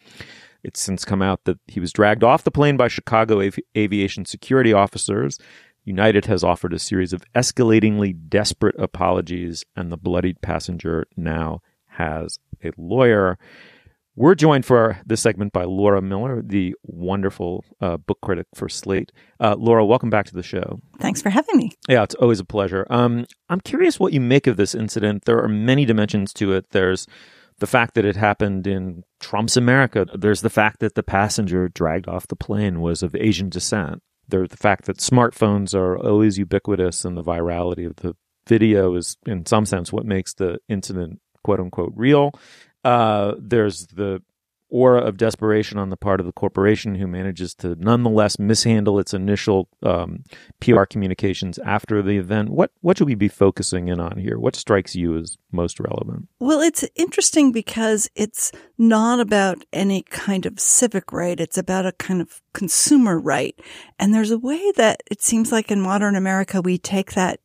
B: It's since come out that he was dragged off the plane by Chicago Avi- aviation security officers. United has offered a series of escalatingly desperate apologies, and the bloodied passenger now has a lawyer. We're joined for this segment by Laura Miller, the wonderful uh, book critic for Slate. Uh, Laura, welcome back to the show.
M: Thanks for having me.
B: Yeah, it's always a pleasure. Um, I'm curious what you make of this incident. There are many dimensions to it. There's the fact that it happened in Trump's America. There's the fact that the passenger dragged off the plane was of Asian descent. There's the fact that smartphones are always ubiquitous and the virality of the video is, in some sense, what makes the incident quote unquote real. Uh, there's the aura of desperation on the part of the corporation who manages to nonetheless mishandle its initial um, PR communications after the event. What what should we be focusing in on here? What strikes you as most relevant?
M: Well, it's interesting because it's not about any kind of civic right. It's about a kind of consumer right. And there's a way that it seems like in modern America, we take that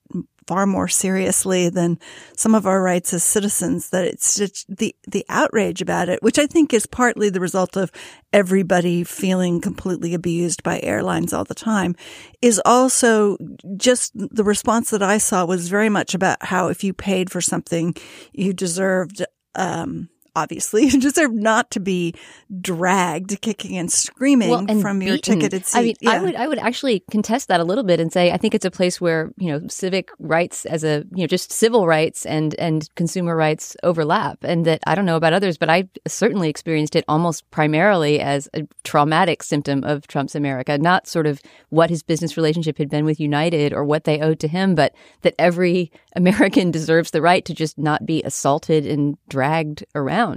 M: far more seriously than some of our rights as citizens that it's just the the outrage about it which i think is partly the result of everybody feeling completely abused by airlines all the time is also just the response that i saw was very much about how if you paid for something you deserved um obviously. *laughs* You deserve not to be dragged kicking and screaming
D: Well, and
M: from your ticketed seat.
D: I mean, I would I would actually contest that a little bit and say I think it's a place where you know civic rights as a you know just civil rights and and consumer rights overlap, and that I don't know about others, but I certainly experienced it almost primarily as a traumatic symptom of Trump's America, not sort of what his business relationship had been with United or what they owed to him, but that every *laughs* American deserves the right to just not be assaulted and dragged around.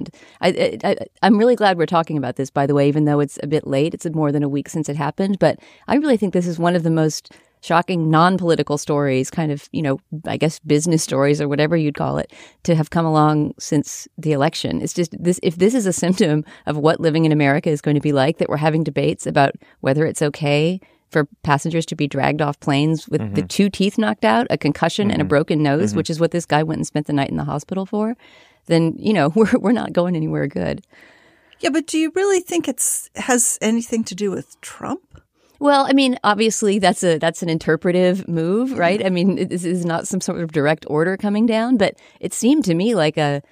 D: I, I, I'm really glad we're talking about this, by the way, even though it's a bit late. It's more than a week since it happened, but I really think this is one of the most shocking non-political stories kind of you know i guess business stories or whatever you'd call it to have come along since the election it's just this if this is a *laughs* symptom of what living in america is going to be like that we're having debates about whether it's okay for passengers to be dragged off planes with the
B: Mhm.
D: two teeth knocked out a concussion and a
B: Mhm.
D: broken nose
B: Mhm.
D: which is what this guy went and spent the night in the hospital for then you know *laughs* we're we're not going anywhere good
M: yeah, but do you really think it's has anything to do with Trump?
D: Well, I mean, obviously that's a that's an interpretive move, mm-hmm. right? I mean, this is not some sort of direct order coming down, but it seemed to me like a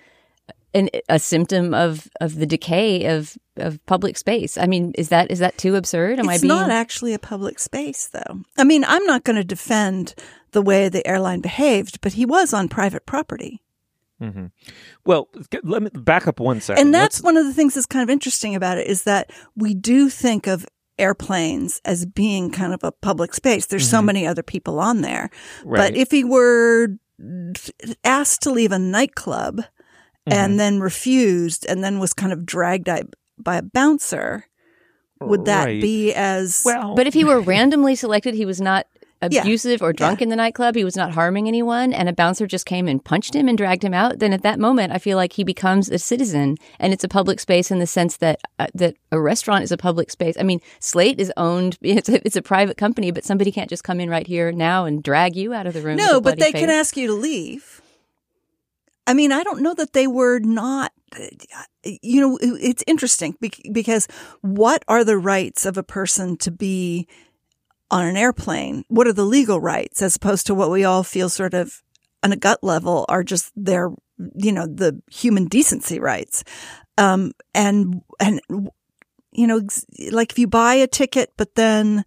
D: an, a symptom of of the decay of of public space. I mean, is that is that too absurd? Am
M: it's
D: I being
M: not actually a public space, though. I mean, I'm not going to defend the way the airline behaved, but he was on private property.
B: Hmm Well, let me back up one second.
M: And that's
B: Let's-
M: one of the things that's kind of interesting about it is that we do think of airplanes as being kind of a public space. There's so
B: Mhm.
M: many other people on there.
B: Right.
M: But if he were asked to leave a nightclub
B: Mhm.
M: and then refused and then was kind of dragged out by a bouncer, would that
D: Right.
M: be as
B: well?
D: But if he were *laughs* randomly selected, he was not
M: Yeah.
D: abusive or drunk in the nightclub. He was not harming anyone, and a bouncer just came and punched him and dragged him out. Then at that moment, I feel like he becomes a citizen, and it's a public space in the sense that uh, that a restaurant is a public space. I mean, Slate is owned; *laughs* it's a, it's a private company, but somebody can't just come in right here now and drag you out of the room.
M: No, but they can ask you to leave. I mean, I don't know that they were not. You know, it's interesting because what are the rights of a person to be on an airplane? What are the legal rights as opposed to what we all feel sort of on a gut level are just their, you know, the human decency rights. Um, and, and, you know, like if you buy a ticket, but then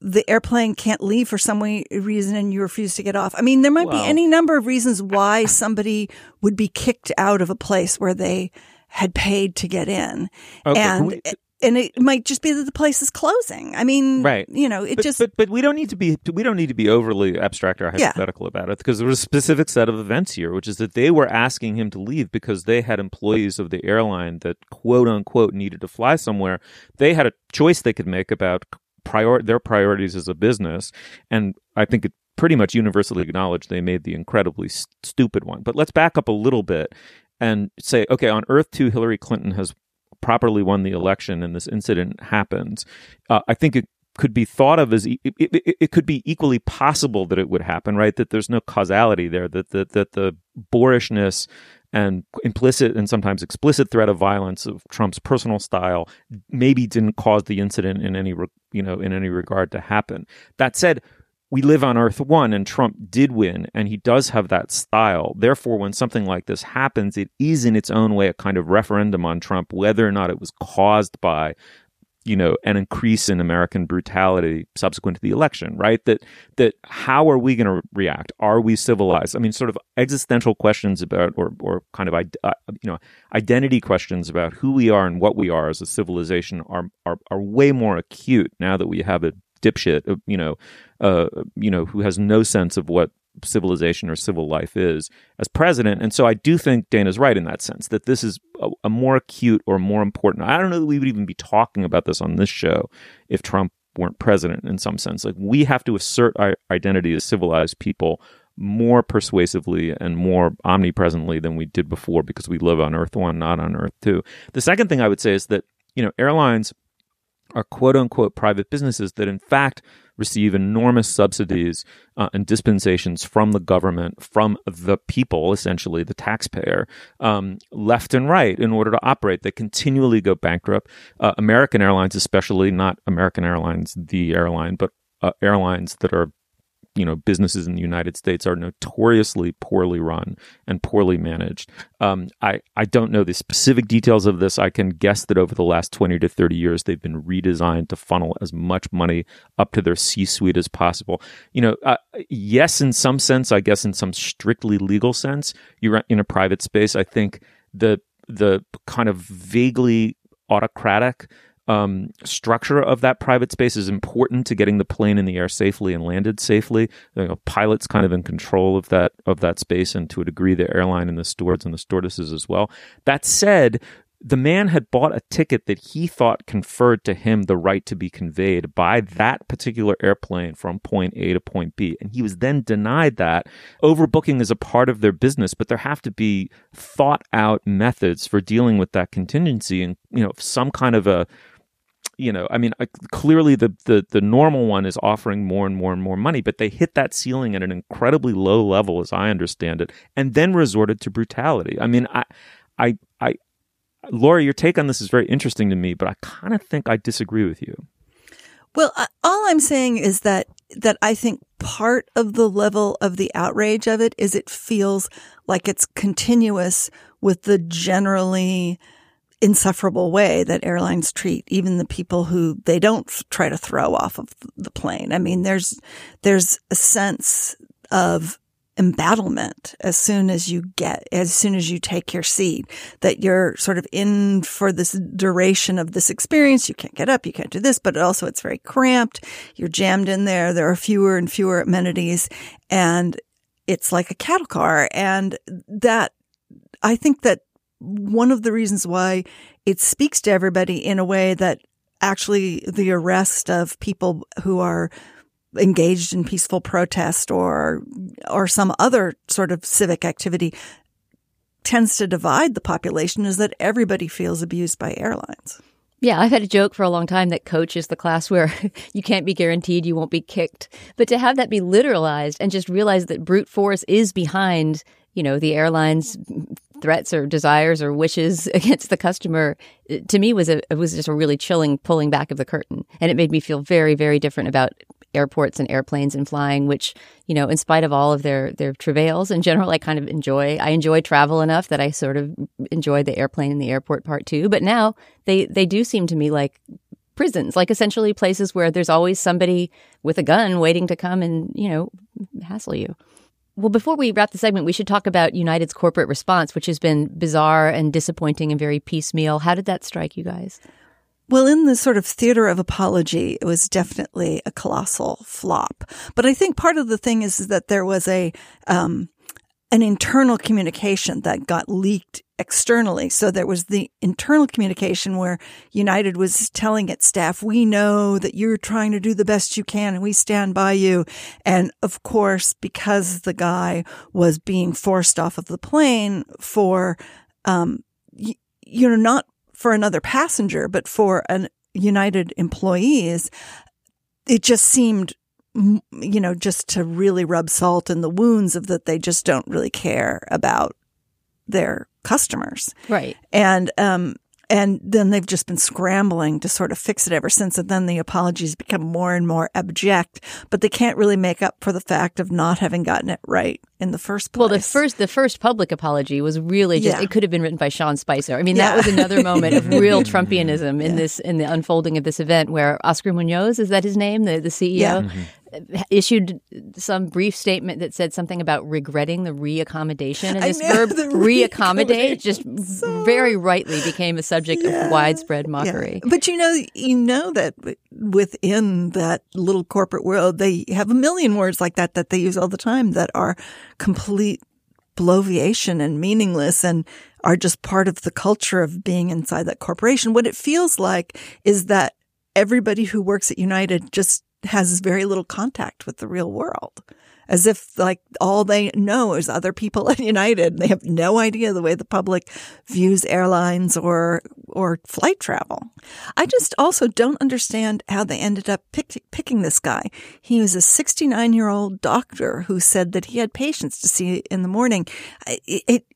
M: the airplane can't leave for some way, reason and you refuse to get off. I mean, there might
B: Well-
M: be any number of reasons why somebody would be kicked out of a place where they had paid to get in.
B: Okay,
M: and
B: we-
M: and it might just be that the place is closing. I mean,
B: right
M: you know, it
B: but,
M: just
B: but but we don't need to be we don't need to be overly abstract or
M: Yeah.
B: hypothetical about it because there was a specific set of events here which is that they were asking him to leave because they had employees of the airline that quote unquote needed to fly somewhere they had a choice they could make about prior their priorities as a business and i think it pretty much universally acknowledged they made the incredibly s- stupid one but let's back up a little bit and say okay on earth 2 hillary clinton has properly won the election and this incident happens, uh, I think it could be thought of as it, it, it could be equally possible that it would happen, right? That there's no causality there. That that that the boorishness and implicit and sometimes explicit threat of violence of Trump's personal style maybe didn't cause the incident in any you know in any regard to happen. That said, we live on Earth One, and Trump did win, and he does have that style. Therefore, when something like this happens, it is in its own way a kind of referendum on Trump, whether or not it was caused by, you know, an increase in American brutality subsequent to the election. Right? That that how are we going to react? Are we civilized? I mean, sort of existential questions about, or or kind of uh, you know, identity questions about who we are and what we are as a civilization are are, are way more acute now that we have a dipshit, uh, you know, uh, you know, who has no sense of what civilization or civil life is as president. And so I do think Dana's right in that sense that this is a, a more acute or more important. I don't know that we would even be talking about this on this show if Trump weren't president in some sense. Like we have to assert our identity as civilized people more persuasively and more omnipresently than we did before because we live on Earth 1, not on Earth 2. The second thing I would say is that, you know, airlines are quote unquote private businesses that in fact receive enormous subsidies uh, and dispensations from the government, from the people, essentially the taxpayer, um, left and right in order to operate. They continually go bankrupt. Uh, American Airlines, especially, not American Airlines, the airline, but uh, airlines that are you know businesses in the United States are notoriously poorly run and poorly managed. Um, I I don't know the specific details of this. I can guess that over the last twenty to thirty years, they've been redesigned to funnel as much money up to their C-suite as possible. You know, uh, yes, in some sense, I guess in some strictly legal sense, you're in a private space. I think the the kind of vaguely autocratic um, structure of that private space is important to getting the plane in the air safely and landed safely. You know, pilots kind of in control of that of that space, and to a degree, the airline and the stewards and the stewardesses as well. That said, the man had bought a ticket that he thought conferred to him the right to be conveyed by that particular airplane from point A to point B. And he was then denied that. Overbooking is a part of their business, but there have to be thought out methods for dealing with that contingency and, you know, some kind of a you know, I mean, clearly the, the the normal one is offering more and more and more money, but they hit that ceiling at an incredibly low level, as I understand it, and then resorted to brutality. I mean, I, I, I, Laura, your take on this is very interesting to me, but I kind of think I disagree with you.
M: Well, all I'm saying is that that I think part of the level of the outrage of it is it feels like it's continuous with the generally insufferable way that airlines treat even the people who they don't try to throw off of the plane. I mean, there's, there's a sense of embattlement as soon as you get, as soon as you take your seat, that you're sort of in for this duration of this experience. You can't get up, you can't do this, but also it's very cramped. You're jammed in there. There are fewer and fewer amenities and it's like a cattle car. And that, I think that one of the reasons why it speaks to everybody in a way that actually the arrest of people who are engaged in peaceful protest or or some other sort of civic activity tends to divide the population is that everybody feels abused by airlines.
D: Yeah, I've had a joke for a long time that coach is the class where *laughs* you can't be guaranteed you won't be kicked. But to have that be literalized and just realize that brute force is behind, you know, the airlines threats or desires or wishes *laughs* against the customer to me was a was just a really chilling pulling back of the curtain. And it made me feel very very different about airports and airplanes and flying which you know in spite of all of their their travails in general I kind of enjoy I enjoy travel enough that I sort of enjoy the airplane and the airport part too. But now they they do seem to me like prisons like essentially places where there's always somebody with a gun waiting to come and you know hassle you well, before we wrap the segment, we should talk about United's corporate response, which has been bizarre and disappointing and very piecemeal. How did that strike you guys?
M: Well, in the sort of theater of apology, it was definitely a colossal flop. But I think part of the thing is, that there was a um, an internal communication that got leaked externally. So there was the internal communication where United was telling its staff, we know that you're trying to do the best you can and we stand by you. And of course, because the guy was being forced off of the plane for, um, you, you know, not for another passenger, but for an United employees, it just seemed you know, just to really rub salt in the wounds of that they just don't really care about their customers.
D: Right.
M: And, um, and then they've just been scrambling to sort of fix it ever since. And then the apologies become more and more abject, but they can't really make up for the fact of not having gotten it right in the first place.
D: Well, the first the first public apology was really just
M: Yeah.
D: it could have been written by Sean Spicer. I mean, that was another *laughs* moment of real Trumpianism in this in the unfolding of this event where Oscar Munoz is that his name, the the CEO.
M: Yeah.
B: Mm-hmm.
D: Issued some brief statement that said something about regretting the reaccommodation, and this verb reaccommodate just very rightly became a subject of widespread mockery.
M: But you know, you know that within that little corporate world, they have a million words like that that they use all the time that are complete bloviation and meaningless and are just part of the culture of being inside that corporation. What it feels like is that everybody who works at United just has very little contact with the real world. As if like all they know is other people *laughs* at United. They have no idea the way the public views airlines or, or flight travel. I just also don't understand how they ended up pick, picking this guy. He was a 69 year old doctor who said that he had patients to see in the morning. It, it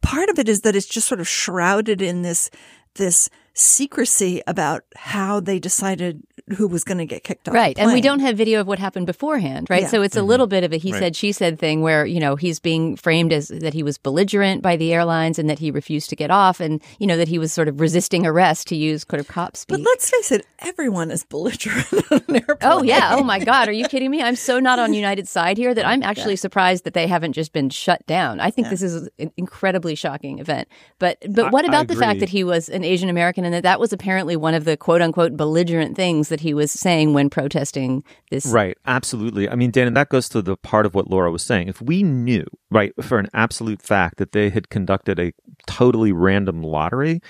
M: part of it is that it's just sort of shrouded in this, this secrecy about how they decided who was going to get kicked off.
D: Right.
M: the
D: And we don't have video of what happened beforehand, right?
M: Yeah.
D: So it's a mm-hmm. little bit of a he
M: Right.
D: said, she said thing where, you know, he's being framed as that he was belligerent by the airlines and that he refused to get off and, you know, that he was sort of resisting arrest to use kind of cop speak.
M: But let's face it, everyone is belligerent *laughs* on an airplane.
D: Oh yeah! Oh my God! Are you kidding me? I'm so not on United's side here that I'm *laughs* actually surprised that they haven't just been shut down. I think this is an incredibly shocking event. But but
B: I-
D: what about the fact that he was an Asian American and that that was apparently one of the quote unquote belligerent things that he was saying when protesting this?
B: Right, absolutely. I mean, Dan, and that goes to the part of what Laura was saying. If we knew, right, for an absolute fact that they had conducted a totally random lottery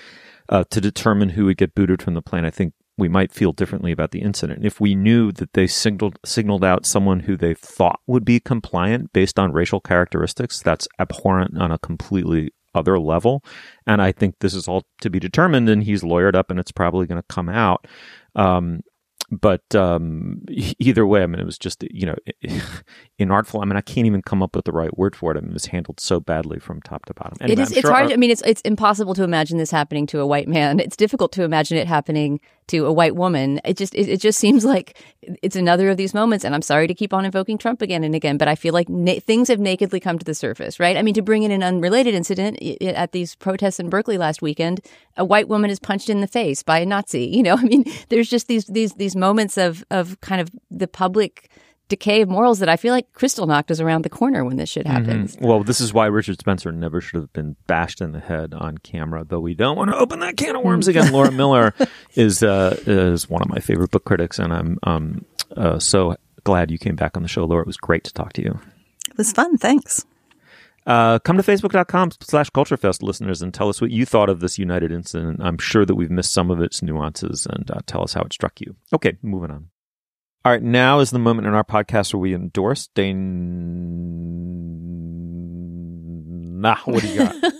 B: uh, to determine who would get booted from the plane, I think we might feel differently about the incident. If we knew that they signaled signaled out someone who they thought would be compliant based on racial characteristics, that's abhorrent on a completely other level. And I think this is all to be determined, and he's lawyered up, and it's probably going to come out. Um, but um, either way, I mean, it was just you know *laughs* inartful. I mean, I can't even come up with the right word for it. I mean, it was handled so badly from top to bottom. Anyway,
D: it is.
B: I'm
D: It's
B: sure
D: hard.
B: our-
D: I mean, it's it's impossible to imagine this happening to a white man. It's difficult to imagine it happening to a white woman. It just it, it just seems like it's another of these moments. And I'm sorry to keep on invoking Trump again and again, but I feel like na- things have nakedly come to the surface. Right? I mean, to bring in an unrelated incident at these protests in Berkeley last weekend, a white woman is punched in the face by a Nazi. You know, *laughs* I mean, there's just these these these moments of of kind of the public decay of morals that I feel like Crystal knocked us around the corner when this shit happens.
B: Mhm. Well, this is why Richard Spencer never should have been bashed in the head on camera. Though we don't want to open that can of worms again. *laughs* Laura Miller is uh, is one of my favorite book critics, and I'm um, uh, so glad you came back on the show, Laura. It was great to talk to you.
M: It was fun. Thanks.
B: Uh, come to facebook.com slash culturefest listeners and tell us what you thought of this United incident. I'm sure that we've missed some of its nuances and uh, tell us how it struck you. Okay, moving on. All right, now is the moment in our podcast where we endorse Dana. What do you got? *laughs*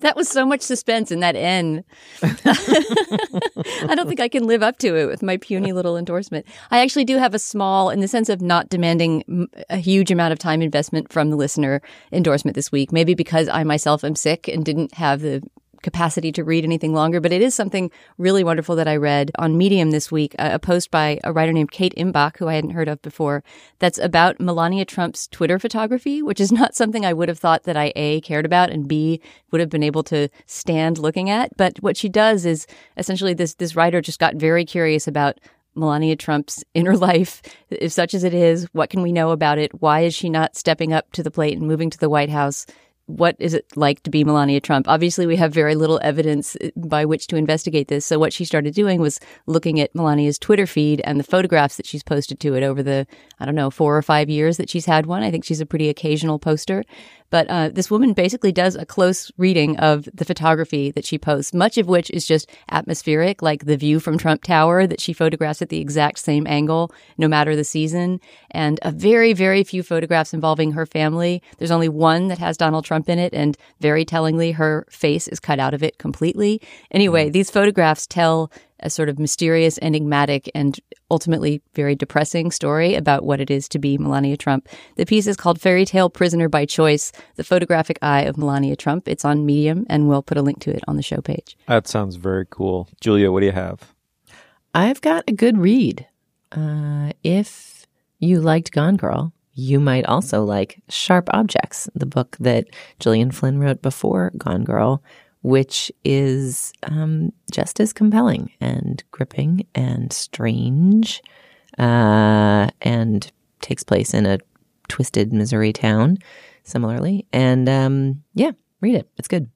D: That was so much suspense in that N. *laughs* I don't think I can live up to it with my puny little endorsement. I actually do have a small, in the sense of not demanding a huge amount of time investment from the listener endorsement this week. Maybe because I myself am sick and didn't have the capacity to read anything longer, but it is something really wonderful that I read on Medium this week, a, post by a writer named Kate Imbach, who I hadn't heard of before, that's about Melania Trump's Twitter photography, which is *laughs* not something I would have thought that I A, cared about, and B, would have been able to stand looking at. But what she does is essentially this, this writer just got very curious about Melania Trump's *laughs* inner life, if such as it is. What can we know about it? Why is she not stepping up to the plate and moving to the White House? What is it like to be Melania Trump? Obviously, we have very little evidence uh, by which to investigate this. So, what she started doing was looking at Melania's Twitter feed and the photographs that she's posted to it over the, I don't know, four or five years that she's had one. I think she's a pretty occasional poster. But uh, this woman basically does a close reading of the photography that she posts, much of which is just atmospheric, like the view from Trump Tower that she photographs at the exact same angle, no matter the season, and a very, very few photographs involving her family. There's only one that has Donald Trump in it, and very tellingly, her face is cut out of it completely. Anyway, these photographs tell a sort of mysterious, enigmatic, and ultimately very depressing story about what it is to be Melania Trump. The piece is called Fairy Tale Prisoner by Choice The Photographic Eye of Melania Trump. It's on Medium, and we'll put a link to it on the show page.
B: That sounds very cool. Julia, what do you have?
C: I've got a good read. Uh, if you liked Gone Girl, you might also like Sharp Objects, the book that Gillian Flynn wrote before Gone Girl, which is um, just as compelling and gripping and strange uh, and takes place in a twisted Missouri town, similarly. And um, yeah, read it. It's good.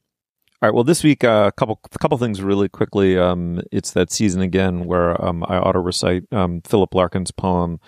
B: All right. Well, this week, uh, a couple a couple things really quickly. Um, it's that season again where um, I auto recite um, Philip Larkin's poem.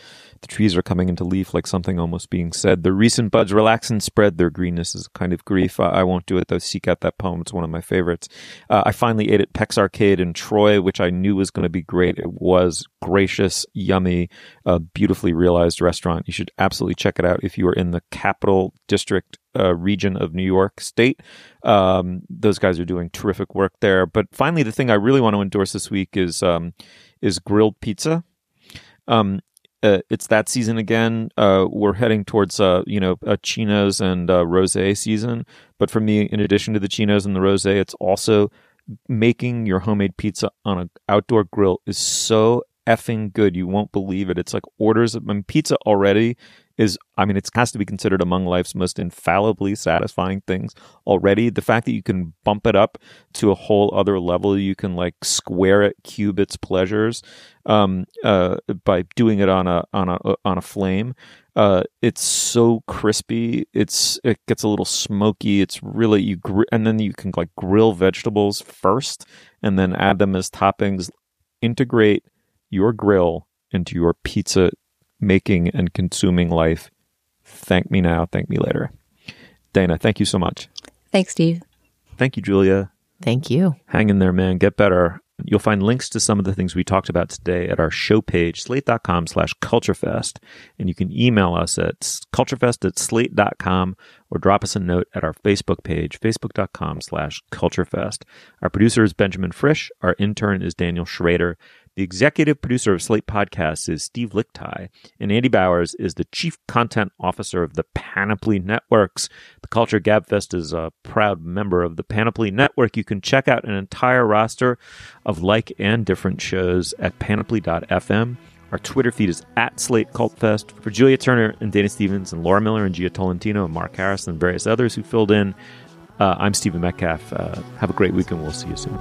B: The trees are coming into leaf like something almost being said. The recent buds relax and spread. Their greenness is a kind of grief. I, I won't do it though. Seek out that poem. It's one of my favorites. Uh, I finally ate at Peck's Arcade in Troy, which I knew was going to be great. It was gracious, yummy, a beautifully realized restaurant. You should absolutely check it out if you are in the Capital District uh, region of New York State. Um, those guys are doing terrific work there. But finally, the thing I really want to endorse this week is um, is grilled pizza. Um, uh, it's that season again. Uh, we're heading towards uh, you know chinos and uh, rosé season. But for me, in addition to the chinos and the rosé, it's also making your homemade pizza on an outdoor grill is so effing good. You won't believe it. It's like orders of I mean, pizza already is I mean, it has to be considered among life's most infallibly satisfying things already. The fact that you can bump it up to a whole other level, you can like square it, cube its pleasures, um, uh, by doing it on a on a on a flame. Uh, it's so crispy. It's it gets a little smoky. It's really you gr- and then you can like grill vegetables first and then add them as toppings. Integrate your grill into your pizza making and consuming life. Thank me now, thank me later. Dana, thank you so much.
D: Thanks, Steve.
B: Thank you, Julia.
C: Thank you.
B: Hang in there, man. Get better. You'll find links to some of the things we talked about today at our show page, slate.com slash culturefest. And you can email us at culturefest at slate.com or drop us a note at our Facebook page, facebook.com slash culturefest. Our producer is Benjamin Frisch. Our intern is Daniel Schrader. The executive producer of Slate Podcasts is Steve Lickteig, and Andy Bowers is the chief content officer of the Panoply Networks. The Culture Gabfest is a proud member of the Panoply Network. You can check out an entire roster of like and different shows at panoply.fm. Our Twitter feed is at Slate Cult Fest. For Julia Turner and Dana Stevens and Laura Miller and Jia Tolentino and Mark Harris and various others who filled in, uh, I'm Stephen Metcalf. Uh, have a great week and we'll see you soon.